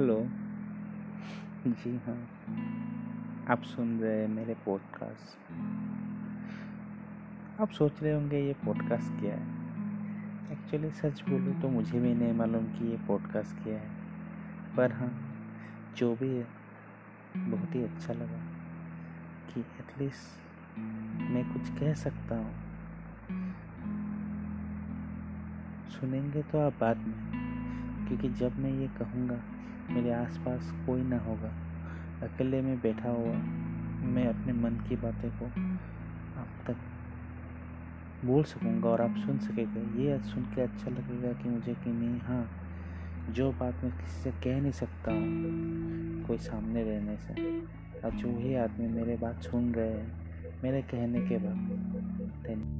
Hello. जी हाँ। आप सुन रहे हैं मेरे पॉडकास्ट आप सोच रहे होंगे, ये पॉडकास्ट क्या है? एक्चुअली सच बोलूँ तो मुझे भी नहीं मालूम कि ये पॉडकास्ट क्या है। पर हाँ जो भी है, बहुत ही अच्छा लगा कि एटलीस्ट मैं कुछ कह सकता हूँ। सुनेंगे तो आप बाद में। क्योंकि जब मैं ये कहूँगा, मेरे आसपास कोई ना होगा। अकेले में बैठा हुआ मैं अपने मन की बातें को आप तक बोल सकूँगा और आप सुन सकेगा। ये सुन के अच्छा लगेगा कि मुझे कि नहीं हाँ जो बात मैं किसी से कह नहीं सकता हूँ, कोई सामने रहने से। और जो ही आदमी मेरे बात सुन रहे हैं, मेरे कहने के बाद धन्यवाद